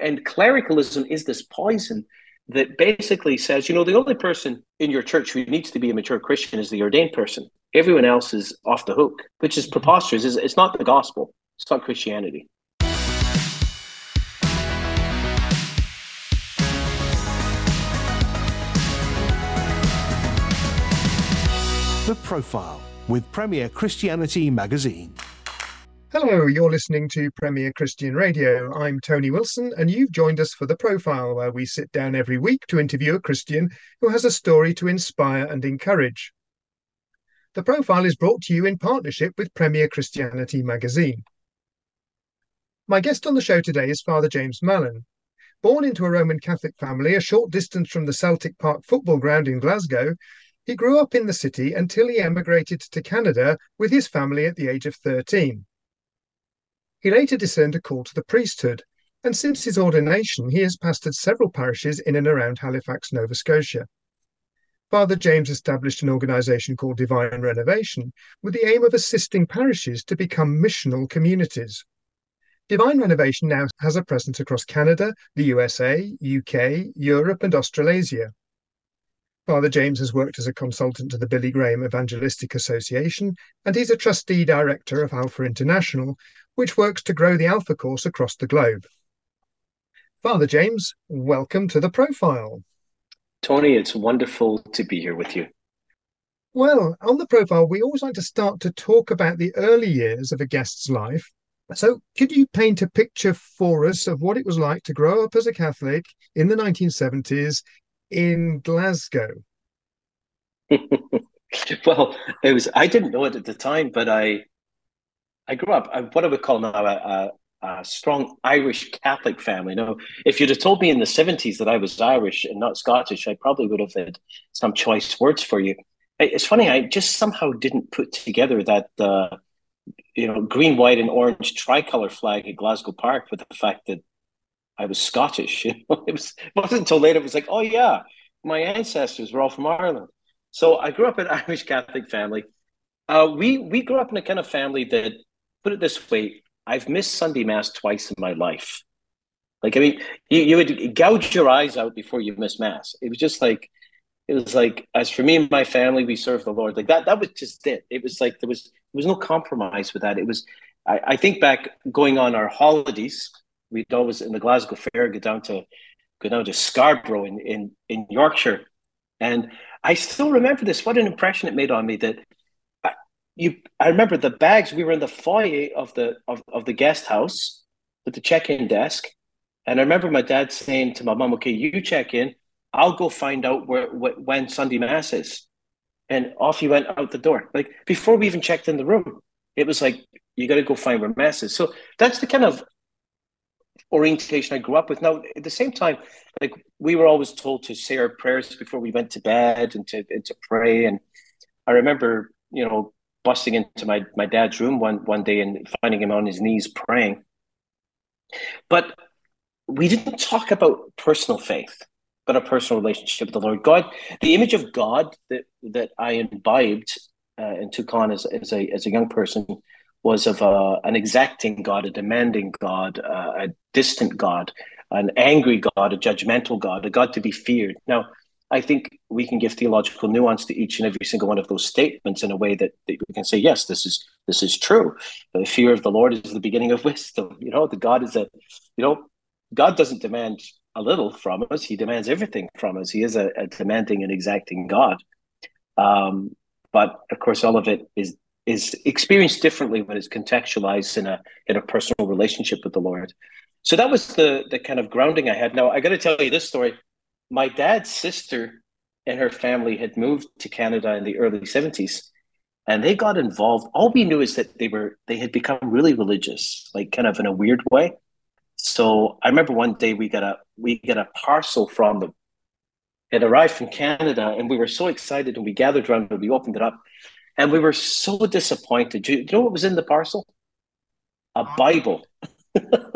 and clericalism is this poison that basically says, you know, the only person in your church who needs to be a mature Christian is the ordained person. Everyone else is off the hook, which is mm-hmm. preposterous. It's not the gospel. It's not Christianity. The Profile with Premier Christianity Magazine. Hello, you're listening to Premier Christian Radio. I'm Tony Wilson, and you've joined us for The Profile, where we sit down every week to interview a Christian who has a story to inspire and encourage. The Profile is brought to you in partnership with Premier Christianity magazine. My guest on the show today is Father James Mallon. Born into a Roman Catholic family a short distance from the Celtic Park football ground in Glasgow, he grew up in the city until he emigrated to Canada with his family at the age of 13. He later discerned a call to the priesthood, and since his ordination, he has pastored several parishes in and around Halifax, Nova Scotia. Father James established an organisation called Divine Renovation with the aim of assisting parishes to become missional communities. Divine Renovation now has a presence across Canada, the USA, UK, Europe, and Australasia. Father James has worked as a consultant to the Billy Graham Evangelistic Association, and he's a trustee director of Alpha International, which works to grow the Alpha course across the globe. Father James, welcome to the profile. Tony, it's wonderful to be here with you. Well, on the profile, we always like to start to talk about the early years of a guest's life. So, could you paint a picture for us of what it was like to grow up as a Catholic in the 1970s in Glasgow? well, it was I didn't know it at the time, but I I grew up uh, what I would call now a, a, a, strong Irish Catholic family. Now, if you'd have told me in the seventies that I was Irish and not Scottish, I probably would have had some choice words for you. It's funny, I just somehow didn't put together that uh, you know green, white, and orange tricolor flag at Glasgow Park with the fact that I was Scottish. It was it wasn't until later it was like, oh yeah, my ancestors were all from Ireland. So I grew up in an Irish Catholic family. Uh, we we grew up in a kind of family that put it this way I've missed Sunday Mass twice in my life. Like, I mean, you, you would gouge your eyes out before you miss Mass. It was just like, it was like, as for me and my family, we serve the Lord. Like that, that was just it. It was like, there was, there was no compromise with that. It was, I, I think back going on our holidays, we'd always in the Glasgow Fair go down to, go down to Scarborough in, in, in Yorkshire. And I still remember this. What an impression it made on me that you I remember the bags. We were in the foyer of the of, of the guest house with the check-in desk, and I remember my dad saying to my mom, "Okay, you check in. I'll go find out where wh- when Sunday mass is." And off he went out the door. Like before we even checked in the room, it was like you got to go find where mass is. So that's the kind of orientation I grew up with. Now, at the same time, like we were always told to say our prayers before we went to bed and to and to pray. And I remember, you know, busting into my, my dad's room one, one day and finding him on his knees praying. But we didn't talk about personal faith, but a personal relationship with the Lord. God, the image of God that, that I imbibed uh, and took on as, as, a, as a young person was of a, an exacting God, a demanding God, uh, a distant God, an angry God, a judgmental God, a God to be feared. Now, I think we can give theological nuance to each and every single one of those statements in a way that, that we can say, yes, this is this is true. The fear of the Lord is the beginning of wisdom. You know, the God is a, you know, God doesn't demand a little from us; He demands everything from us. He is a, a demanding and exacting God. Um, but of course, all of it is is experienced differently when it's contextualized in a in a personal relationship with the Lord. So that was the the kind of grounding I had. Now I got to tell you this story my dad's sister and her family had moved to Canada in the early 70s and they got involved. All we knew is that they were they had become really religious, like kind of in a weird way. So I remember one day we got a we got a parcel from them. It arrived from Canada, and we were so excited, and we gathered around and we opened it up, and we were so disappointed. Do you, do you know what was in the parcel? A Bible. it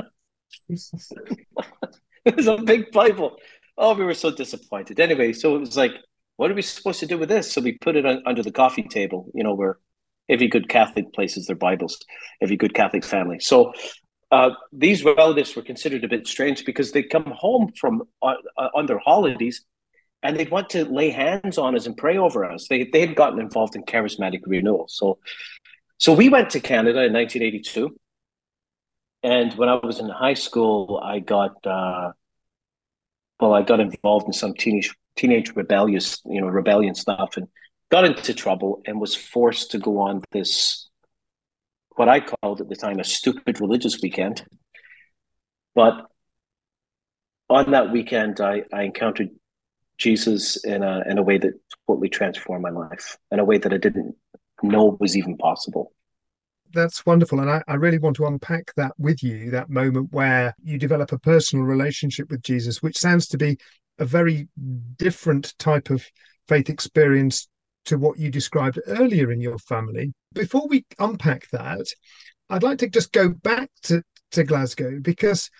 was a big Bible. Oh, we were so disappointed. Anyway, so it was like, what are we supposed to do with this? So we put it on, under the coffee table, you know, where every good Catholic places their Bibles, every good Catholic family. So uh, these relatives were considered a bit strange because they'd come home from uh, uh, on their holidays and they'd want to lay hands on us and pray over us. They they had gotten involved in charismatic renewal. So so we went to Canada in 1982. And when I was in high school, I got uh, well, I got involved in some teenage teenage rebellious, you know, rebellion stuff, and got into trouble and was forced to go on this what I called at the time a stupid religious weekend. But on that weekend, I, I encountered Jesus in a in a way that totally transformed my life, in a way that I didn't know was even possible that's wonderful. And I, I, really want to unpack that with you that moment where you develop a personal relationship with Jesus, which sounds to be a very different type of faith experience to what you described earlier in your family. Before we unpack that, I'd like to just go back to, to Glasgow because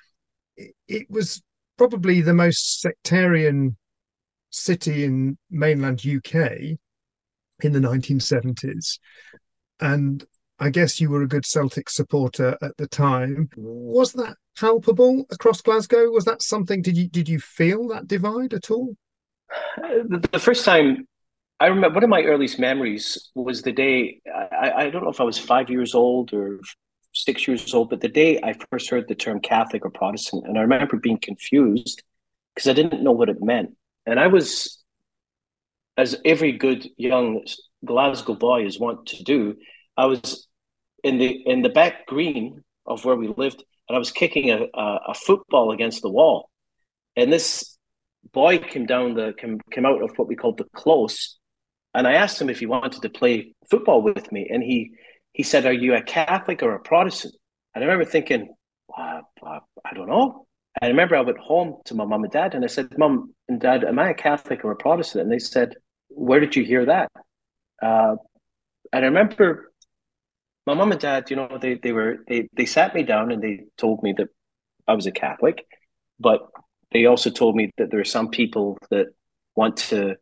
it, it was probably the most sectarian city in mainland UK in the 1970s. And I guess you were a good Celtic supporter at the time. Was that palpable across Glasgow? Was that something? Did you did you feel that divide at all? The first time I remember, one of my earliest memories was the day I, I don't know if I was five years old or six years old, but the day I first heard the term Catholic or Protestant, and I remember being confused because I didn't know what it meant, and I was, as every good young Glasgow boy is wont to do, I was in the in the back green of where we lived, and I was kicking a, a, a football against the wall, and this boy came down the came, came out of what we called the close, and I asked him if he wanted to play football with me, and he he said, "Are you a Catholic or a Protestant?" And I remember thinking, uh, uh, "I don't know." And I remember I went home to my mom and dad, and I said, "Mom and Dad, am I a Catholic or a Protestant?" And they said, "Where did you hear that?" Uh, and I remember my mom and dad, you know, they they were they they sat me down and they told me that I was a Catholic, but they also told me that there are some people that want to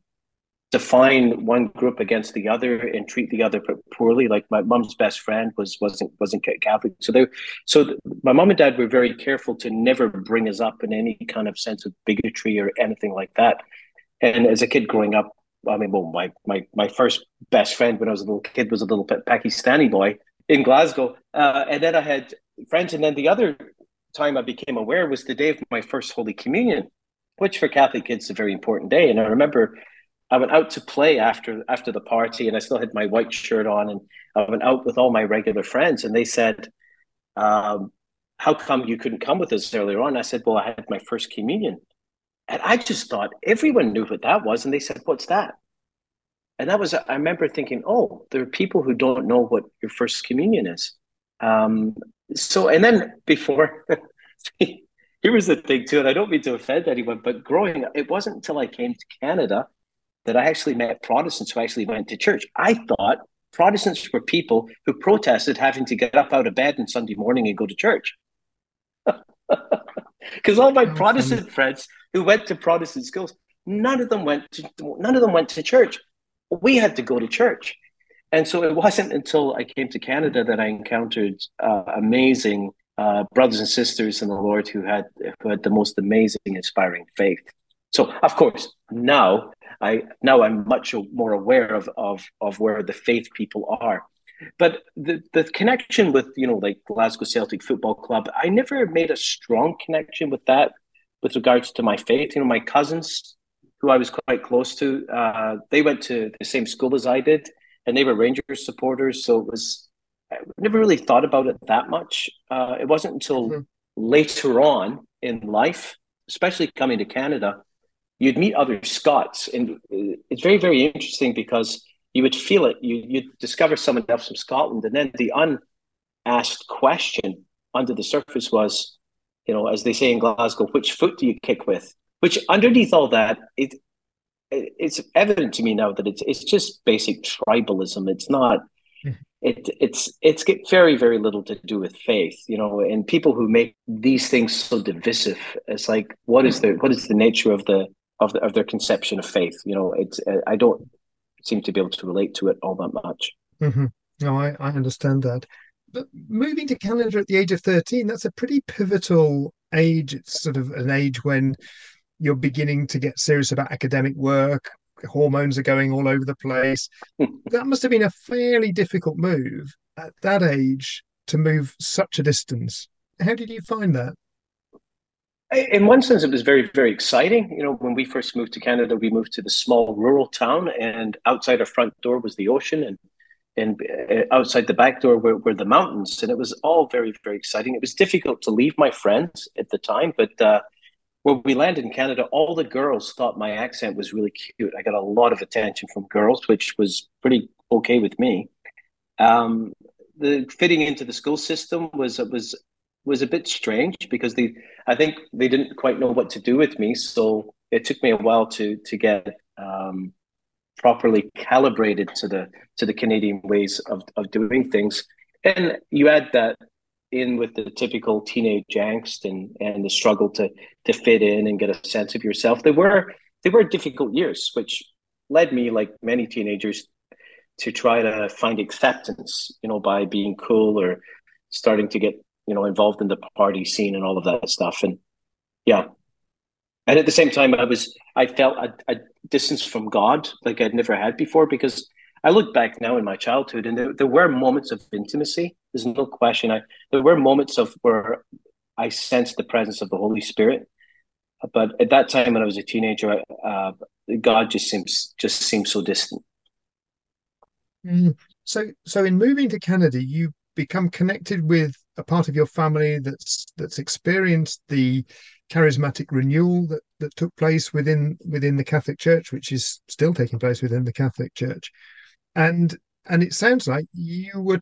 define one group against the other and treat the other poorly. Like my mom's best friend was wasn't wasn't Catholic, so they so my mom and dad were very careful to never bring us up in any kind of sense of bigotry or anything like that. And as a kid growing up, I mean, well, my my my first best friend when I was a little kid was a little Pakistani boy in Glasgow. Uh, and then I had friends. And then the other time I became aware was the day of my first Holy Communion, which for Catholic kids is a very important day. And I remember I went out to play after after the party, and I still had my white shirt on, and I went out with all my regular friends, and they said, um, "How come you couldn't come with us earlier on?" I said, "Well, I had my first communion," and I just thought everyone knew what that was, and they said, "What's that?" And that was i remember thinking oh there are people who don't know what your first communion is. Um, so and then before here was the thing too and i don't mean to offend anyone but growing up it wasn't until i came to canada that i actually met protestants who actually went to church. I thought protestants were people who protested having to get up out of bed on sunday morning and go to church. Because all my protestant friends who went to protestant schools none of them went to none of them went to church we had to go to church. And so it wasn't until I came to Canada that I encountered uh, amazing uh, brothers and sisters in the Lord who had who had the most amazing, inspiring faith. So, of course, now I now I'm much more aware of of of where the faith people are. But the the connection with you know like Glasgow Celtic Football Club, I never made a strong connection with that with regards to my faith. You know, my cousins who I was quite close to, uh, they went to the same school as I did, and they were Rangers supporters. So it was I never really thought about it that much. Uh, it wasn't until mm-hmm. later on in life, especially coming to Canada, you'd meet other Scots, and it's very very interesting because you would feel it. You you discover someone else from Scotland, and then the unasked question under the surface was, you know, as they say in Glasgow, which foot do you kick with? Which underneath all that, it, it it's evident to me now that it's it's just basic tribalism. It's not. Hmm. It it's it's get very very little to do with faith, you know. And people who make these things so divisive, it's like what is the what is the nature of the of the, of their conception of faith? You know, it's I don't seem to be able to relate to it all that much. Mm-hmm. No, I, I understand that. But moving to Canada at the age of 13, that's a pretty pivotal age. It's sort of an age when you're beginning to get serious about academic work, hormones are going all over the place. that must have been a fairly difficult move at that age to move such a distance. How did you find that? In one sense, it was very, very exciting. You know, when we first moved to Canada, we moved to the small rural town, and outside our front door was the ocean, and and uh, outside the back door were, were the mountains, and it was all very, very exciting. It was difficult to leave my friends at the time, but uh, when we landed in Canada, all the girls thought my accent was really cute. I got a lot of attention from girls, which was pretty okay with me. Um, the fitting into the school system was was was a bit strange because they I think they didn't quite know what to do with me. So it took me a while to to get um, properly calibrated to the to the Canadian ways of, of doing things. And you add that in with the typical teenage angst and, and the struggle to to fit in and get a sense of yourself. They were they were difficult years, which led me, like many teenagers, to try to find acceptance, you know, by being cool or starting to get, you know, involved in the party scene and all of that stuff. And yeah, and at the same time i was i felt a, a, distance from god like i'd never had before because i look back now in my childhood and there, there were moments of intimacy there's no question. I there were moments of where i sensed the presence of the holy spirit but at that time when i was a teenager uh, god just seems just seems so distant. Mm. so so in moving to canada you become connected with a part of your family that's that's experienced the charismatic renewal that, that took place within within the Catholic Church, which is still taking place within the Catholic Church, and and it sounds like you were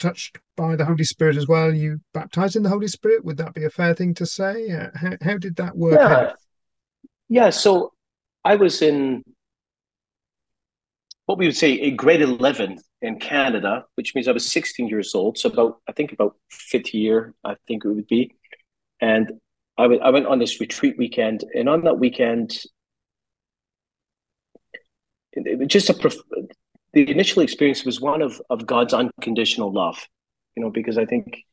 touched by the Holy Spirit as well. You baptized in the Holy Spirit. Would that be a fair thing to say? Uh, how, how did that work? Yeah, out? yeah. So I was in what we would say a grade eleven in Canada, which means I was 16 years old. So about I think about fifth year, I think it would be, and I, w- I went on this retreat weekend, and on that weekend, just a prof- the initial experience was one of of God's unconditional love, you know, because I think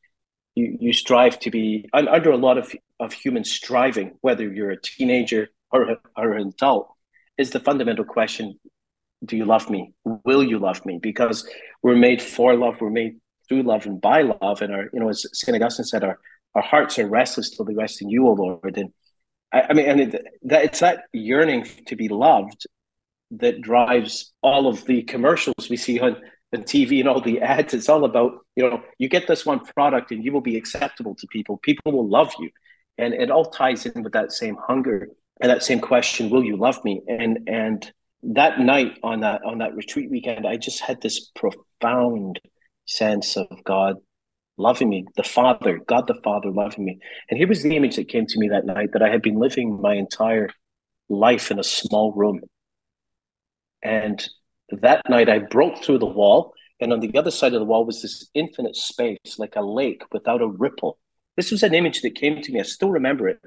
you you strive to be under a lot of of human striving, whether you're a teenager or, or an adult, is the fundamental question: Do you love me? Will you love me? Because we're made for love, we're made through love and by love, and our you know, as Saint Augustine said, our our hearts are restless till they rest in you, O Lord. And I, I mean, and it, that it's that yearning to be loved that drives all of the commercials we see on, on TV and all the ads. It's all about, you know, you get this one product and you will be acceptable to people. People will love you. And it all ties in with that same hunger and that same question, will you love me? And and that night on that on that retreat weekend, I just had this profound sense of God loving me, the Father, God the Father loving me. And here was the image that came to me that night that I had been living my entire life in a small room. And that night I broke through the wall, and on the other side of the wall was this infinite space, like a lake without a ripple. This was an image that came to me. I still remember it.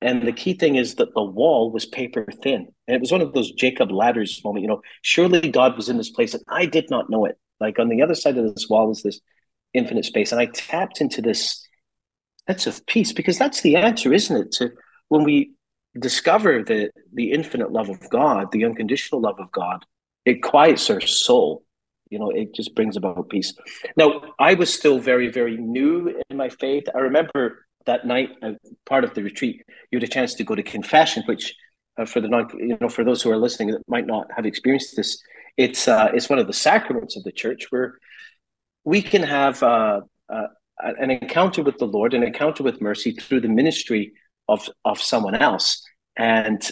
And the key thing is that the wall was paper thin. And it was one of those Jacob ladders moment, you know, surely God was in this place and I did not know it. Like on the other side of this wall was this infinite space. And I tapped into this sense of peace because that's the answer, isn't it? To when we discover the the infinite love of God, the unconditional love of God, it quiets our soul. You know, it just brings about peace. Now, I was still very, very new in my faith. I remember that night, uh, part of the retreat, you had a chance to go to confession, which uh, for the non, you know, for those who are listening that might not have experienced this, it's uh, it's one of the sacraments of the church where we can have uh, uh, an encounter with the Lord, an encounter with mercy through the ministry of of someone else. And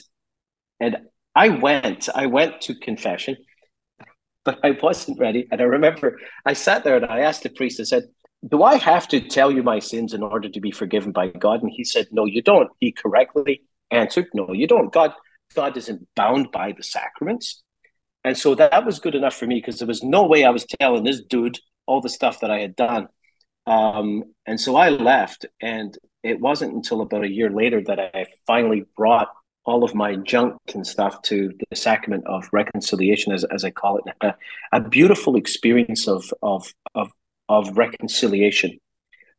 and I went, I went to confession, but I wasn't ready. And I remember I sat there and I asked the priest, I said, Do I have to tell you my sins in order to be forgiven by God? And he said, No, you don't. He correctly answered, No, you don't. God, God isn't bound by the sacraments. And so that was good enough for me because there was no way I was telling this dude all the stuff that I had done. Um, and so I left, and it wasn't until about a year later that I finally brought all of my junk and stuff to the sacrament of reconciliation, as, as I call it, a, a beautiful experience of of of, of reconciliation.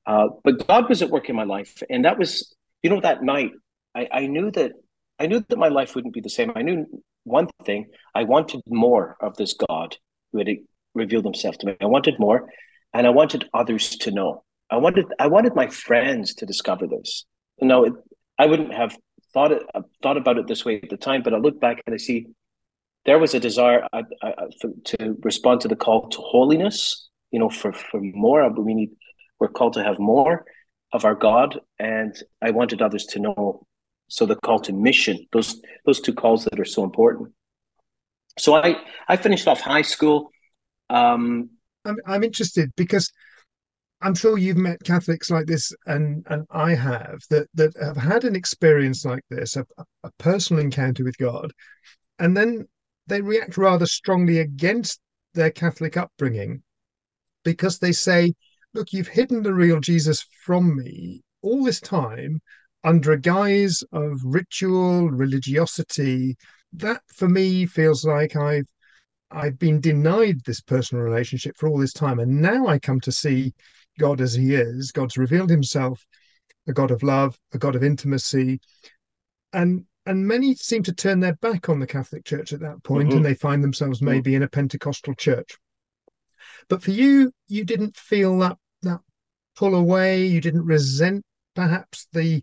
Uh, but God was at work in my life, and that was, you know, that night I, I knew that I knew that my life wouldn't be the same. I knew one thing: I wanted more of this God who had revealed Himself to me. I wanted more, and I wanted others to know. I wanted I wanted my friends to discover this. You know, I wouldn't have thought it uh, thought about it this way at the time, but I look back and I see there was a desire uh, uh, for, to respond to the call to holiness. You know, for for more, we need we're called to have more of our God, and I wanted others to know. So the call to mission, those those two calls that are so important. So I I finished off high school. Um, I'm I'm interested because I'm sure you've met Catholics like this, and and I have that that have had an experience like this, a, a personal encounter with God, and then they react rather strongly against their Catholic upbringing because they say, "Look, you've hidden the real Jesus from me all this time under a guise of ritual religiosity." That for me feels like I've I've been denied this personal relationship for all this time, and now I come to see God as he is. God's revealed himself a God of love, a God of intimacy. And and many seem to turn their back on the Catholic Church at that point, mm-hmm. and they find themselves mm-hmm. maybe in a Pentecostal church. But for you, you didn't feel that that pull away. You didn't resent perhaps the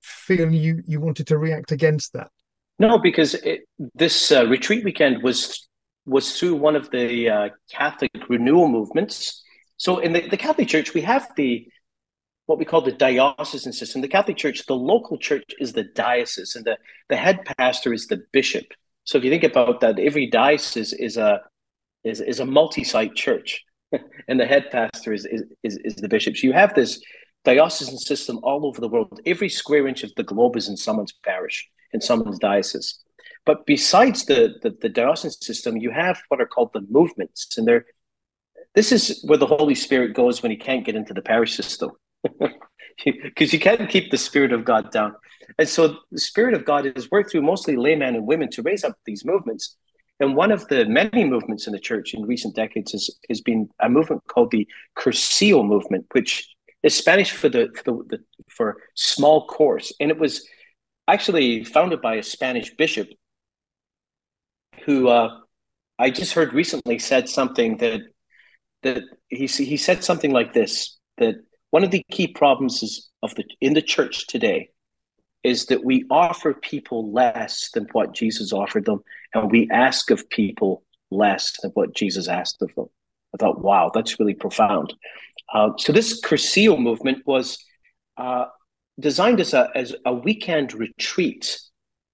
feeling you you wanted to react against that. No, because it, this uh, retreat weekend was was through one of the uh, Catholic renewal movements so in the, the Catholic Church, we have the what we call the diocesan system. The Catholic Church, the local church is the diocese, and the, the head pastor is the bishop. So if you think about that, every diocese is a is, is a multi-site church, and the head pastor is, is, is, is the bishop. So you have this diocesan system all over the world. Every square inch of the globe is in someone's parish, in someone's diocese. But besides the, the, the diocesan system, you have what are called the movements, and they're this is where the Holy Spirit goes when he can't get into the parish system. Because you can't keep the Spirit of God down. And so the Spirit of God has worked through mostly laymen and women to raise up these movements. And one of the many movements in the church in recent decades has, has been a movement called the Cursillo movement, which is Spanish for the, for the, the for small course. And it was actually founded by a Spanish bishop who uh, I just heard recently said something that that he he said something like this that one of the key problems is of the in the church today is that we offer people less than what Jesus offered them, and we ask of people less than what Jesus asked of them. I thought, wow, that's really profound. Uh, so this Cursillo movement was uh, designed as a as a weekend retreat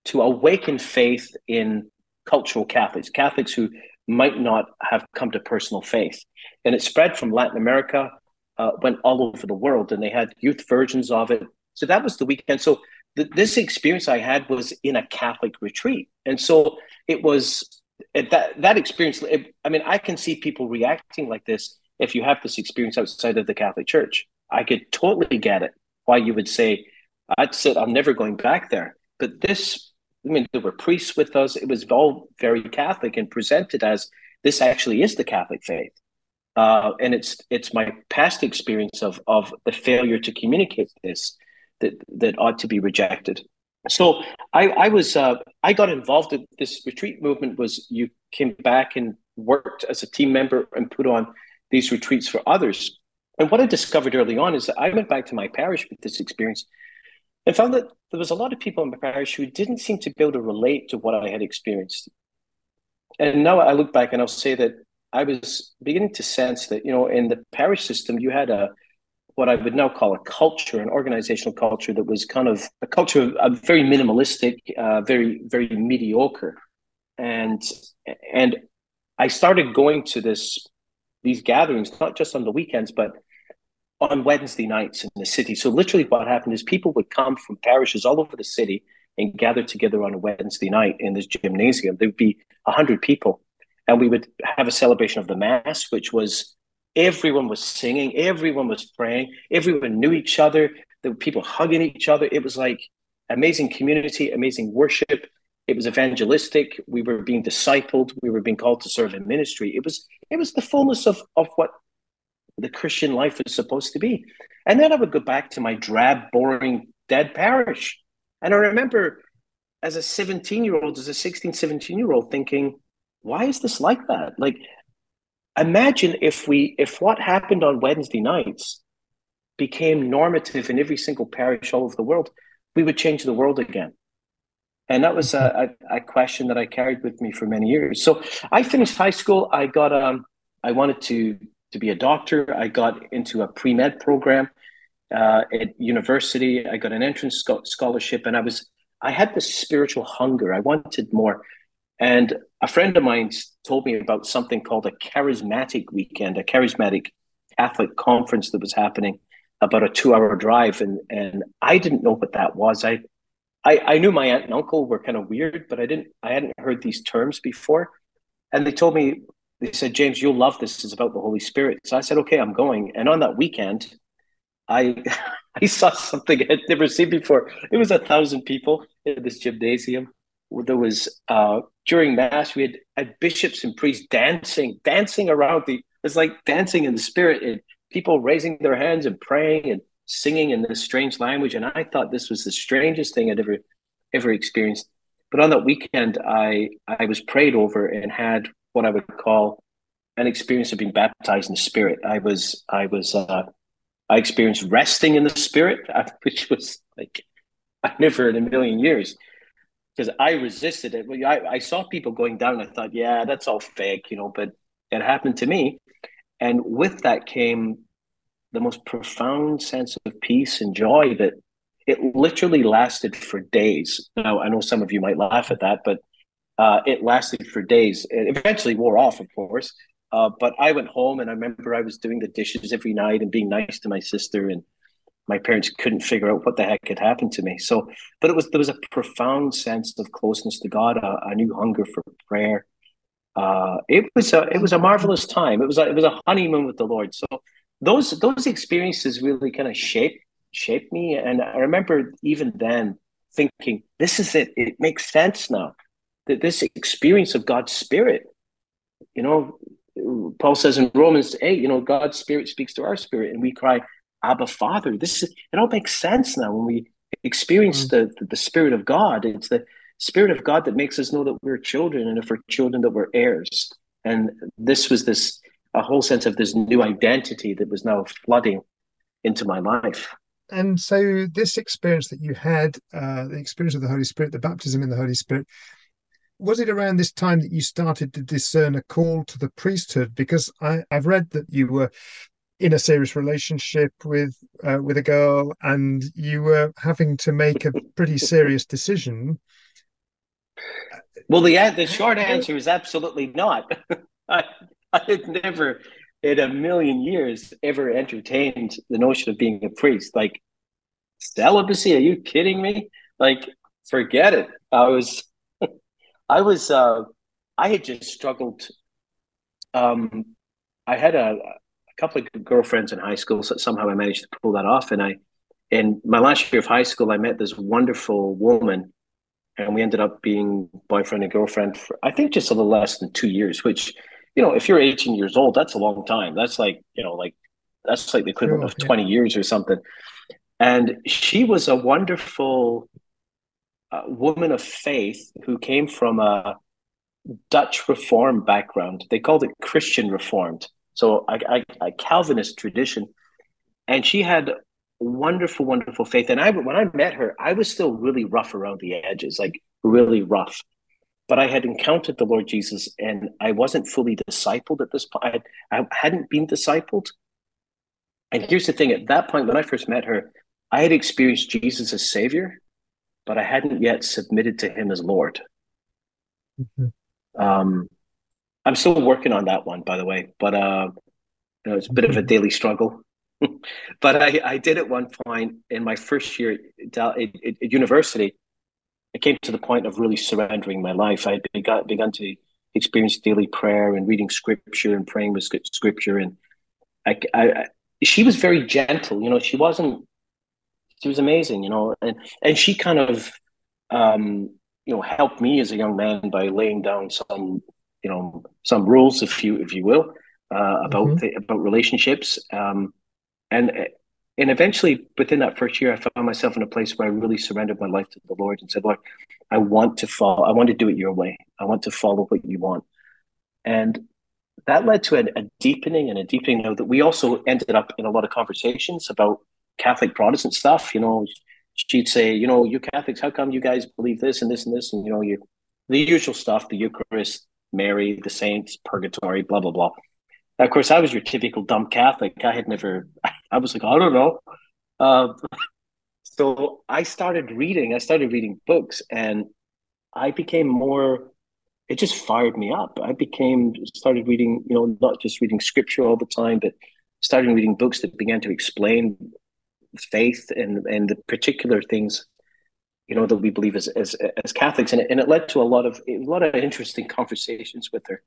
to awaken faith in cultural Catholics, Catholics who might not have come to personal faith. And it spread from Latin America, uh, went all over the world, and they had youth versions of it. So that was the weekend. So th- this experience I had was in a Catholic retreat, and so it was that that experience. It, I mean, I can see people reacting like this if you have this experience outside of the Catholic Church. I could totally get it why you would say, "I'd said I'm never going back there." But this I mean, there were priests with us. It was all very Catholic and presented as this actually is the Catholic faith. Uh, and it's it's my past experience of of the failure to communicate this that that ought to be rejected. So I, I was uh, I got involved in this retreat movement. Was you came back and worked as a team member and put on these retreats for others. And what I discovered early on is that I went back to my parish with this experience and found that there was a lot of people in my parish who didn't seem to be able to relate to what I had experienced. And now I look back and I'll say that I was beginning to sense that, you know, in the parish system, you had a what I would now call a culture, an organizational culture that was kind of a culture of, uh, very minimalistic, uh, very, very mediocre. And and I started going to this these gatherings, not just on the weekends, but on Wednesday nights in the city. So literally, what happened is people would come from parishes all over the city and gather together on a Wednesday night in this gymnasium. There would be hundred people, and we would have a celebration of the mass, which was everyone was singing, everyone was praying, everyone knew each other. There were people hugging each other. It was like amazing community, amazing worship. It was evangelistic. We were being discipled. We were being called to serve in ministry. It was it was the fullness of of what the Christian life is supposed to be. And then I would go back to my drab, boring, dead parish. And I remember as a 17 year old, as a 16, 17 year old, thinking, why is this like that? Like, imagine if we, if what happened on Wednesday nights became normative in every single parish all over the world, we would change the world again. And that was a, a, a question that I carried with me for many years. So I finished high school. I got, um, I wanted to to be a doctor. I got into a pre med program uh, at university. I got an entrance scholarship, and I was I had this spiritual hunger. I wanted more. And a friend of mine told me about something called a charismatic weekend, a charismatic Catholic conference that was happening about a two hour drive. And, and I didn't know what that was. I, I, I knew my aunt and uncle were kind of weird, but I didn't, I hadn't heard these terms before. And they told me they said, James, you'll love this. It's about the Holy Spirit. So I said, okay, I'm going. And on that weekend, I I saw something I'd never seen before. It was a thousand people in this gymnasium. There was uh, during mass we had, had bishops and priests dancing, dancing around the. It's like dancing in the spirit, and people raising their hands and praying and singing in this strange language. And I thought this was the strangest thing I'd ever ever experienced. But on that weekend, I I was prayed over and had what I would call an experience of being baptized in the Spirit. I was I was uh, I experienced resting in the Spirit, which was like I never in a million years because I resisted it. I, I saw people going down. I thought, yeah, that's all fake, you know. But it happened to me, and with that came the most profound sense of peace and joy that it literally lasted for days. Now I know some of you might laugh at that, but uh, it lasted for days. It eventually wore off, of course. Uh, but I went home and I remember I was doing the dishes every night and being nice to my sister, and my parents couldn't figure out what the heck had happened to me. So, but it was there was a profound sense of closeness to God, a, a new hunger for prayer. Uh, it was a it was a marvelous time. It was a, it was a honeymoon with the Lord. So those those experiences really kind of shaped shaped me, and I remember even then thinking, "This is it. It makes sense now." that this experience of God's Spirit, you know, Paul says in Romans 8, you know, God's Spirit speaks to our spirit, and we cry, Abba, Father. This is it all makes sense now when we experience mm-hmm. the, the Spirit of God. It's the Spirit of God that makes us know that we're children, and if we're children, that we're heirs. And this was this a whole sense of this new identity that was now flooding into my life. And so, this experience that you had, uh, the experience of the Holy Spirit, the baptism in the Holy Spirit, was it around this time that you started to discern a call to the priesthood? Because I, have read that you were in a serious relationship with uh, with a girl, and you were having to make a pretty serious decision. Well, the the short answer is absolutely not. I I had never in a million years ever entertained the notion of being a priest. Like celibacy? Are you kidding me? Like forget it. I was I was uh, I had just struggled. Um, I had a, a couple of girlfriends in high school, so somehow I managed to pull that off. And I, in my last year of high school, I met this wonderful woman, and we ended up being boyfriend and girlfriend for I think just a little less than two years. Which, you know, if you're 18 years old, that's a long time. That's like you know, like that's like the equivalent sure, of yeah. 20 years or something. And she was a wonderful uh, woman of faith who came from a Dutch Reform background. They called it Christian Reformed, so a, a, a Calvinist tradition. And she had wonderful, wonderful faith. And I, when I met her, I was still really rough around the edges, like really rough. But I had encountered the Lord Jesus, and I wasn't fully discipled at this point. I, had, I hadn't been discipled. And here's the thing: at that point, when I first met her, I had experienced Jesus as Savior, but I hadn't yet submitted to Him as Lord. Mm-hmm. Um, I'm still working on that one, by the way, but uh, you know, it's a bit of a daily struggle. but I, I did at one point in my first year at, at, at university. I came to the point of really surrendering my life. I begun, begun to experience daily prayer and reading scripture and praying with scripture. And I, I, she was very gentle. You know, she wasn't. She was amazing. You know, and and she kind of, um, you know, helped me as a young man by laying down some, you know, some rules, if you if you will, uh, about mm-hmm. the, about relationships. Um, and and eventually within that first year i found myself in a place where i really surrendered my life to the lord and said lord i want to follow i want to do it your way. I want to follow what you want. And that led to a, a deepening and a deepening know that we also ended up in a lot of conversations about catholic protestant stuff you know. She'd say you know you catholics how come you guys believe this and this and this? And you know you the usual stuff the eucharist mary the saints purgatory blah blah blah of course, I was your typical dumb Catholic. I had never, I was like, I don't know. Uh, so I started reading, I started reading books and I became more, it just fired me up. I became, started reading, you know, not just reading scripture all the time, but started reading books that began to explain faith and, and the particular things you know that we believe as as, as Catholics, and it, and it led to a lot of a lot of interesting conversations with her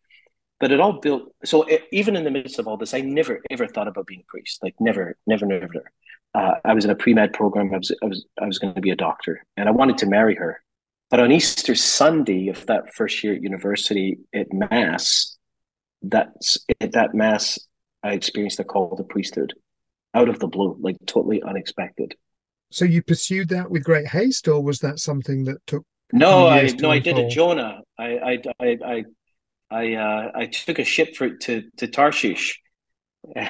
but it all built so it, even in the midst of all this i never ever thought about being a priest like never never never. Uh, i was in a pre-med program i was i was i was going to be a doctor and i wanted to marry her. But on easter sunday of that first year at university at mass that's at that mass i experienced a call to priesthood out of the blue like totally unexpected. So you pursued that with great haste or was that something that took no i no i did a jonah. I, I i i I uh, I took a ship for to to Tarshish. I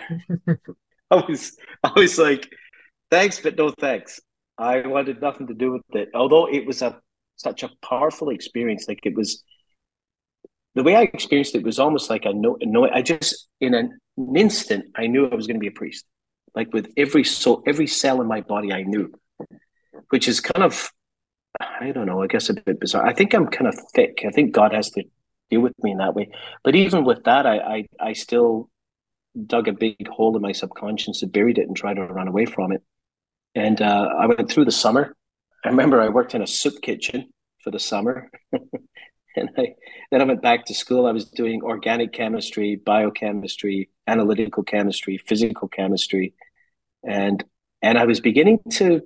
was I was like, thanks, but no thanks. I wanted nothing to do with it. Although it was a such a powerful experience, like it was the way I experienced it was almost like I know no. I just in an instant I knew I was going to be a priest. Like with every soul, every cell in my body, I knew, which is kind of I don't know. I guess a bit bizarre. I think I'm kind of thick. I think God has to deal with me in that way. But even with that, I, I, I still dug a big hole in my subconscious and buried it and tried to run away from it. And uh, I went through the summer. I remember I worked in a soup kitchen for the summer. and I, then I went back to school. I was doing organic chemistry, biochemistry, analytical chemistry, physical chemistry. And and I was beginning to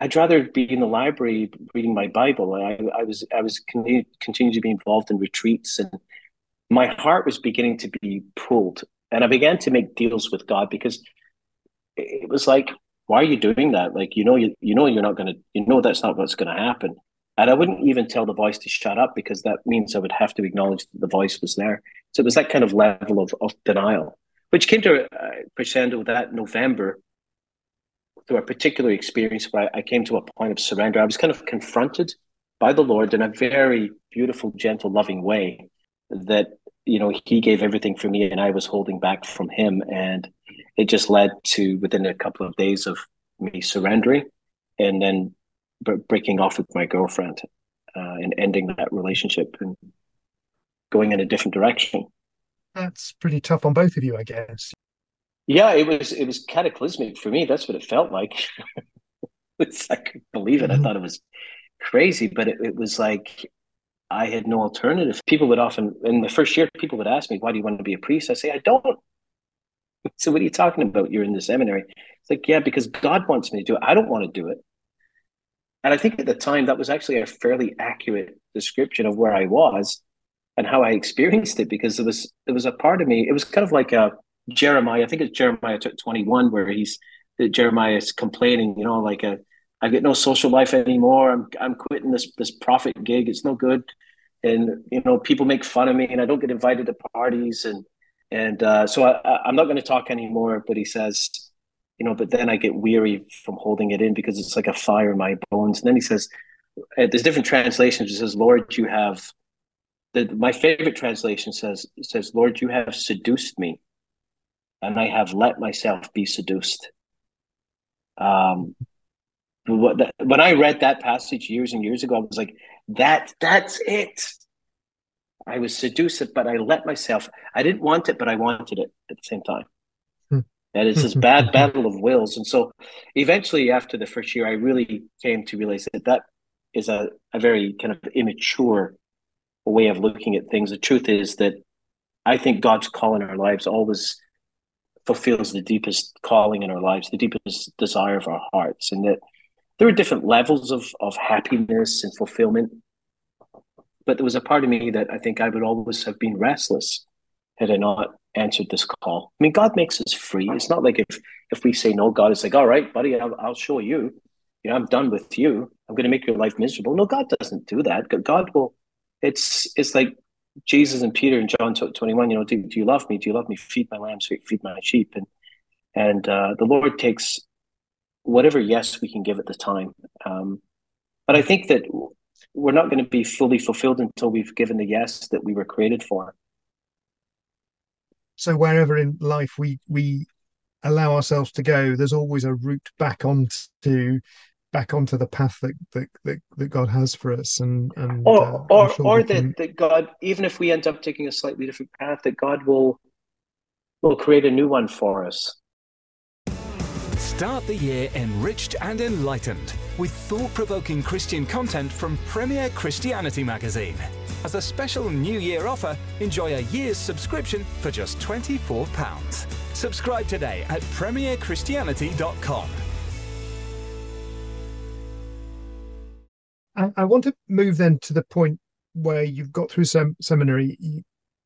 I'd rather be in the library reading my Bible. I, I was I was continue, continuing to be involved in retreats, and my heart was beginning to be pulled. And I began to make deals with God because it was like, why are you doing that? Like you know you you know you're not gonna you know that's not what's gonna happen. And I wouldn't even tell the voice to shut up because that means I would have to acknowledge that the voice was there. So it was that kind of level of, of denial, which came to a uh, crescendo that November through a particular experience where I, came to a point of surrender. I was kind of confronted by the Lord in a very beautiful, gentle, loving way that, you know, He gave everything for me and I was holding back from Him. And it just led to within a couple of days of me surrendering and then breaking off with my girlfriend uh, and ending that relationship and going in a different direction. That's pretty tough on both of you, I guess. Yeah, it was it was cataclysmic for me. That's what it felt like. it's, I couldn't believe it. Mm-hmm. I thought it was crazy, but it, it was like I had no alternative. People would often, in the first year, people would ask me, "Why do you want to be a priest?" I say, "I don't." So what are you talking about? You're in the seminary. It's like, yeah, because God wants me to do it. I don't want to do it. And I think at the time that was actually a fairly accurate description of where I was and how I experienced it because it was there was a part of me. It was kind of like a Jeremiah, I think it's Jeremiah 21, where he's Jeremiah is complaining, you know, like a, uh, I get no social life anymore. I'm I'm quitting this this prophet gig. It's no good, and you know people make fun of me, and I don't get invited to parties, and and uh, so I, I'm not going to talk anymore. But he says, you know, but then I get weary from holding it in because it's like a fire in my bones. And then he says, uh, there's different translations. It says, Lord, you have. The, my favorite translation says says, Lord, you have seduced me and I have let myself be seduced. Um, when I read that passage years and years ago, I was like, that that's it. I was seduced, but I let myself. I didn't want it, but I wanted it at the same time. Hmm. And it's this bad battle of wills. And so eventually, after the first year, I really came to realize that that is a, a very kind of immature way of looking at things. The truth is that I think God's call in our lives always fulfills the deepest calling in our lives, the deepest desire of our hearts, and that there are different levels of, of happiness and fulfillment. But there was a part of me that I think I would always have been restless had I not answered this call. I mean, God makes us free. It's not like if if we say no, God is like, all right, buddy, I'll, I'll show you. You know, I'm done with you. I'm going to make your life miserable. No, God doesn't do that. God will. It's it's like Jesus and Peter and John 21, you know, do, do you love me? Do you love me? Feed my lambs, feed my sheep. And and uh, the Lord takes whatever yes we can give at the time. Um, but I think that we're not going to be fully fulfilled until we've given the yes that we were created for. So wherever in life we we allow ourselves to go, there's always a route back onto back onto the path that that, that, that God has for us, and, and or uh, or, sure or that, that God, even if we end up taking a slightly different path, that God will will create a new one for us. Start the year enriched and enlightened with thought provoking Christian content from Premier Christianity magazine. As a special New Year offer, enjoy a year's subscription for just £24. Subscribe today at premierchristianity.com. I, want to move then to the point where you've got through sem- seminary,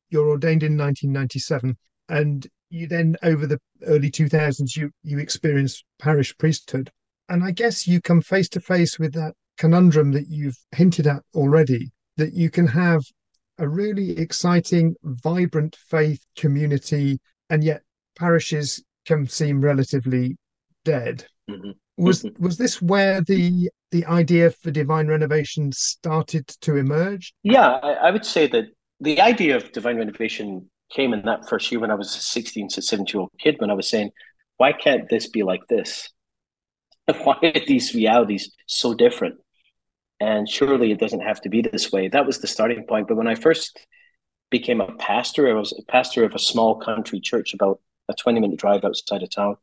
you're ordained in 1997, and you then over the early 2000s you you experience parish priesthood, and I guess you come face to face with that conundrum that you've hinted at already, that you can have a really exciting, vibrant faith community, and yet parishes can seem relatively dead. Mm-hmm. Was was this where the the idea for divine renovation started to emerge? Yeah, I, I would say that the idea of divine renovation came in that first year when I was a 16 to 17 year old kid when I was saying, why can't this be like this? why are these realities so different? And surely it doesn't have to be this way. That was the starting point. But when I first became a pastor, I was a pastor of a small country church about a 20 minute drive outside of town.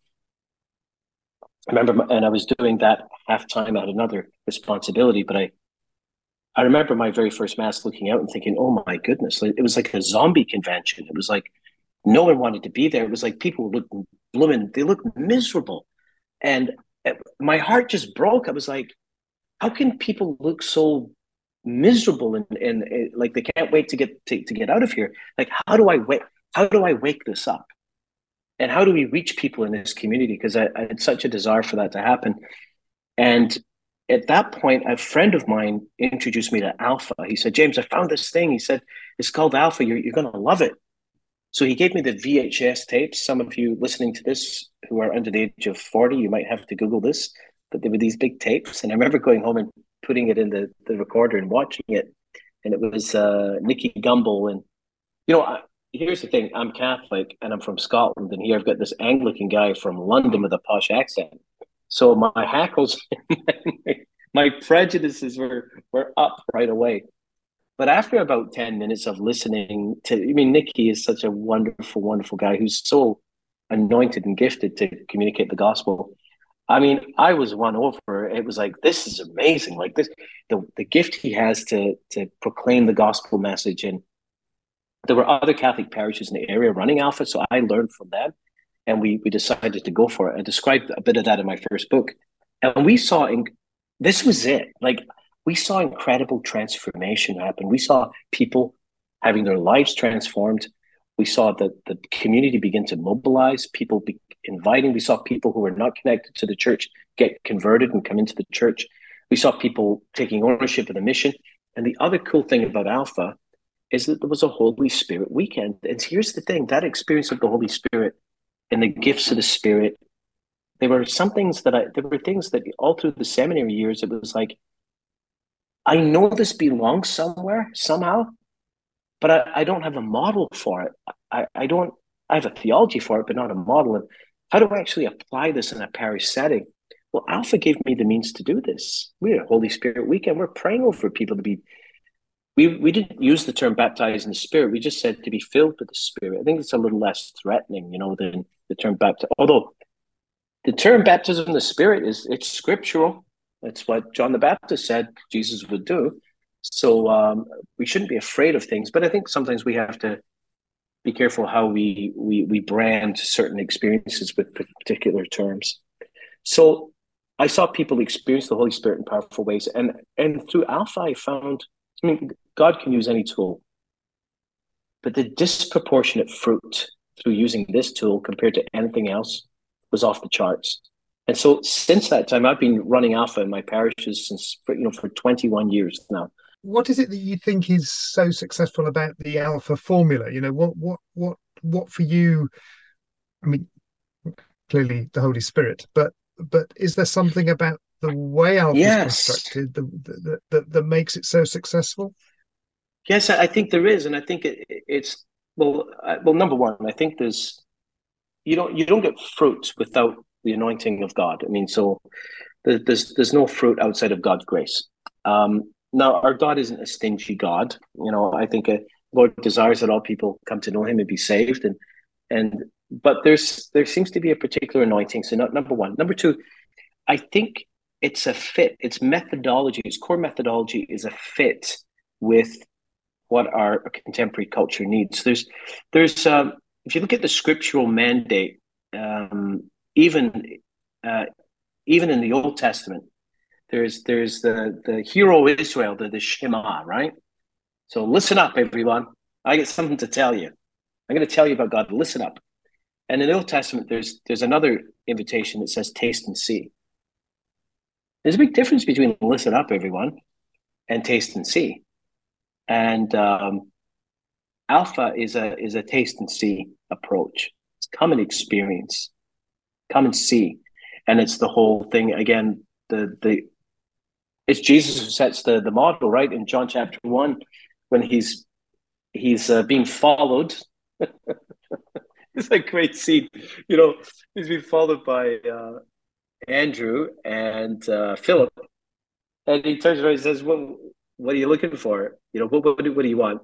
I remember, and I was doing that half time. I had another responsibility, but I, I remember my very first mass looking out and thinking, "Oh my goodness!" It was like a zombie convention. It was like no one wanted to be there. It was like people looked blooming. They looked miserable, and my heart just broke. I was like, "How can people look so miserable and, and, and like they can't wait to get to, to get out of here? Like, how do I wait? How do I wake this up?" And how do we reach people in this community? Because I, I, had such a desire for that to happen. And at that point, a friend of mine introduced me to Alpha. He said, James, I found this thing. He said, it's called Alpha. You're, you're going to love it. So he gave me the VHS tapes. Some of you listening to this who are under the age of 40, you might have to Google this, but there were these big tapes. And I remember going home and putting it in the, the recorder and watching it. And it was uh, Nicky Gumbel. And, you know, I, here's the thing I'm Catholic and I'm from Scotland, and here I've got this Anglican guy from London with a posh accent. So my hackles, my prejudices were, were up right away. But after about 10 minutes of listening to, I mean, Nicky is such a wonderful, wonderful guy who's so anointed and gifted to communicate the gospel. I mean, I was won over. It was like, this is amazing. Like this, the, the gift he has to, to proclaim the gospel message and there were other Catholic parishes in the area running Alpha, so I learned from them, and we we decided to go for it. I described a bit of that in my first book, and we saw in this was it. Like we saw incredible transformation happen. We saw people having their lives transformed. We saw that the community begin to mobilize. People be inviting. We saw people who were not connected to the church get converted and come into the church. We saw people taking ownership of the mission. And the other cool thing about Alpha is that there was a Holy Spirit weekend. And here's the thing that experience of the Holy Spirit and the gifts of the Spirit, there were some things that I, there were things that all through the seminary years, it was like, I know this belongs somewhere somehow, but I, I don't have a model for it. I, I don't, I have a theology for it, but not a model. And how do I actually apply this in a parish setting? Well, Alpha gave me the means to do this. We had a Holy Spirit weekend. We're praying over people to be we we didn't use the term baptized in the Spirit. We just said to be filled with the Spirit. I think it's a little less threatening, you know, than the term baptized. Although the term baptism in the Spirit is it's scriptural. That's what John the Baptist said Jesus would do. So um, we shouldn't be afraid of things. But I think sometimes we have to be careful how we we we brand certain experiences with particular terms. So I saw people experience the Holy Spirit in powerful ways, and and through Alpha, I found. I mean, God can use any tool, but the disproportionate fruit through using this tool compared to anything else was off the charts. And so since that time, I've been running Alpha in my parishes since you know for 21 years now. What is it that you think is so successful about the Alpha formula? You know, what what what what for you? I mean, clearly the Holy Spirit, but but is there something about the way Alpha yes. is constructed that, that, that makes it so successful? Yes, I think there is, and I think it, it's well. Well, number one, I think there's you don't you don't get fruit without the anointing of God. I mean, so there's there's no fruit outside of God's grace. Um, now, our God isn't a stingy God. You know, I think a Lord desires that all people come to know Him and be saved, and and but there's there seems to be a particular anointing. So, not number one. Number two, I think it's a fit. Its methodology, its core methodology, is a fit with what our contemporary culture needs. There's, there's, um, if you look at the scriptural mandate, um, even, uh, even in the Old Testament, there's, there's the the Hear O Israel, the the Shema, right? So listen up, everyone. I got something to tell you. I'm going to tell you about God. Listen up. And in the Old Testament, there's there's another invitation that says, "Taste and see." There's a big difference between "Listen up, everyone," and "Taste and see." And um, alpha is a is a taste and see approach. It's come and experience, come and see, and it's the whole thing again. The the it's Jesus who sets the the model, right? In John chapter one, when he's he's uh, being followed. it's a great scene, you know. He's being followed by uh, Andrew and uh, Philip, and he turns around and says, "Well, what are you looking for? You know, what what, what do you want?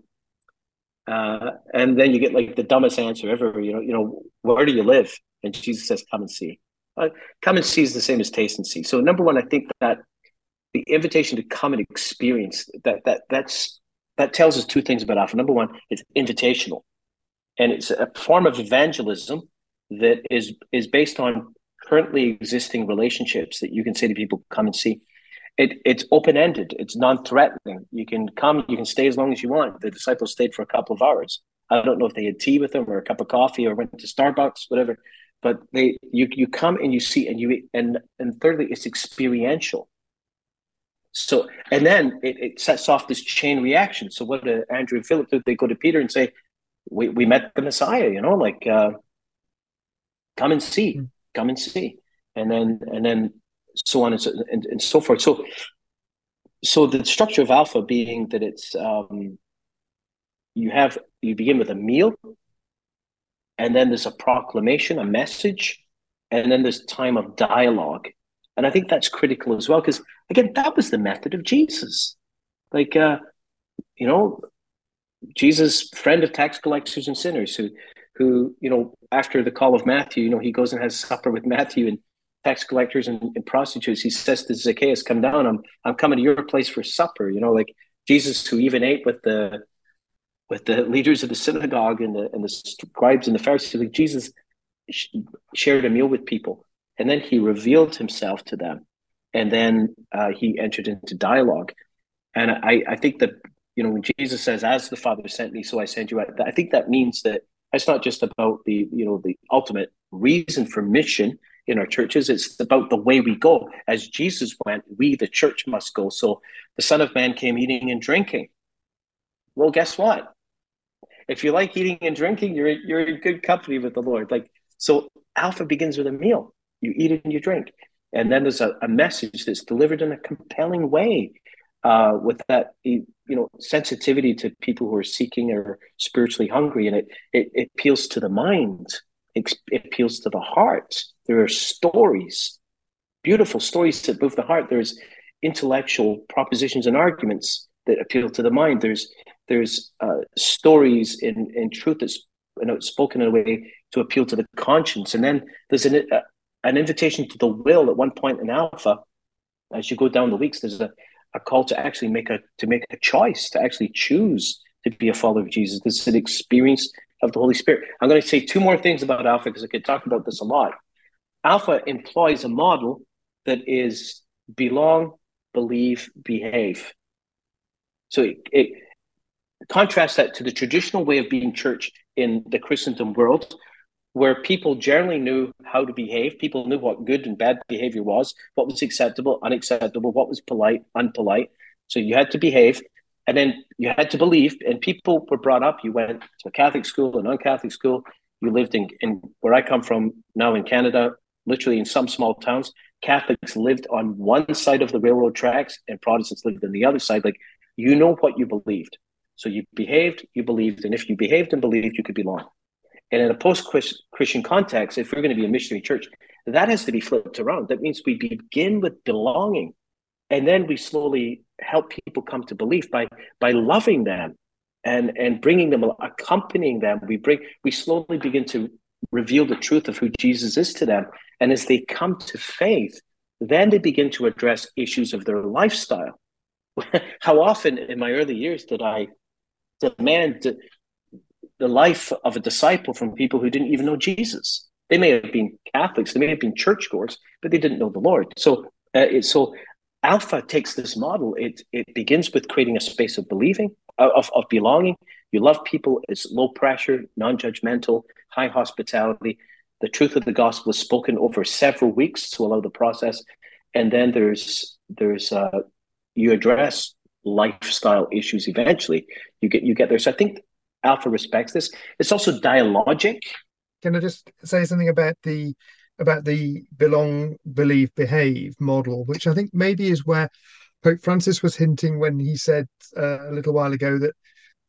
Uh, and then you get like the dumbest answer ever. You know, you know, where do you live? And Jesus says, "Come and see." Uh, come and see is the same as taste and see. So number one, I think that the invitation to come and experience that that that's that tells us two things about Alpha. Number one, it's invitational, and it's a form of evangelism that is is based on currently existing relationships that you can say to people, "Come and see." It, it's open ended. It's non threatening. You can come, you can stay as long as you want. The disciples stayed for a couple of hours. I don't know if they had tea with them or a cup of coffee or went to Starbucks, whatever. But they, you, you come and you see, and you, and and thirdly, it's experiential. So, and then it, it sets off this chain reaction. So, what do Andrew and Philip do? They go to Peter and say, "We we met the Messiah," you know, like, uh, come and see, hmm. come and see, and then and then so on and so, and, and so forth. So, so the structure of alpha being that it's um, you have you begin with a meal, and then there's a proclamation, a message, and then there's time of dialogue, and I think that's critical as well because again, that was the method of Jesus. Like, uh, you know, Jesus, friend of tax collectors and sinners, who, who, you know, after the call of Matthew, you know, he goes and has supper with Matthew, and tax collectors and, and, prostitutes. He says to Zacchaeus, "Come down. I'm I'm coming to your place for supper." You know, like Jesus, who even ate with the with the leaders of the synagogue and the and the scribes and the Pharisees. Like Jesus shared a meal with people, and then he revealed himself to them, and then uh, he entered into dialogue. And I I think that you know when Jesus says, "As the Father sent me, so I send you out," I think that means that it's not just about the you know the ultimate reason for mission in our churches. It's about the way we go. As Jesus went, we, the church, must go. So the Son of Man came eating and drinking. Well, guess what? If you like eating and drinking, you're you're in good company with the Lord. Like so, Alpha begins with a meal. You eat and you drink, and then there's a, a message that's delivered in a compelling way, uh, with that you know sensitivity to people who are seeking or spiritually hungry, and it it, it appeals to the mind appeals to the heart. There are stories, beautiful stories that move the heart. There's intellectual propositions and arguments that appeal to the mind. There's there's uh, stories in in truth that's you know, spoken in a way to appeal to the conscience, and then there's an uh, an invitation to the will at one point in Alpha. As you go down the weeks, there's a, a call to actually make a to make a choice to actually choose to be a follower of Jesus. This is an experience of the Holy Spirit. I'm going to say two more things about Alpha because I could talk about this a lot. Alpha employs a model that is belong, believe, behave. So it, it contrasts that to the traditional way of being church in the Christendom world, where people generally knew how to behave. People knew what good and bad behavior was, what was acceptable, unacceptable, what was polite, unpolite. So you had to behave. And then you had to believe, and people were brought up. You went to a Catholic school, a non Catholic school. You lived in, in where I come from now in Canada, literally in some small towns. Catholics lived on one side of the railroad tracks and Protestants lived on the other side. Like, you know what you believed. So you behaved, you believed. And if you behaved and believed, you could belong. And in a post Christian context, if we're going to be a missionary church, that has to be flipped around. That means we begin with belonging and then we slowly help people come to belief by by loving them and and bringing them accompanying them. We bring we slowly begin to reveal the truth of who jesus is to them. And as they come to faith then they begin to address issues of their lifestyle. How often in my early years did i demand the life of a disciple from people who didn't even know jesus? They may have been catholics they may have been churchgoers but they didn't know the lord. So uh, so Alpha takes this model. It it begins with creating a space of believing, of, of belonging. You love people. It's low pressure, non-judgmental, high hospitality. The truth of the gospel is spoken over several weeks to allow the process, and then there's there's uh, you address lifestyle issues eventually. You get you get there. So I think Alpha respects this. It's also dialogic. Can I just say something about the about the belong, believe, behave model, which I think maybe is where Pope Francis was hinting when he said uh, a little while ago that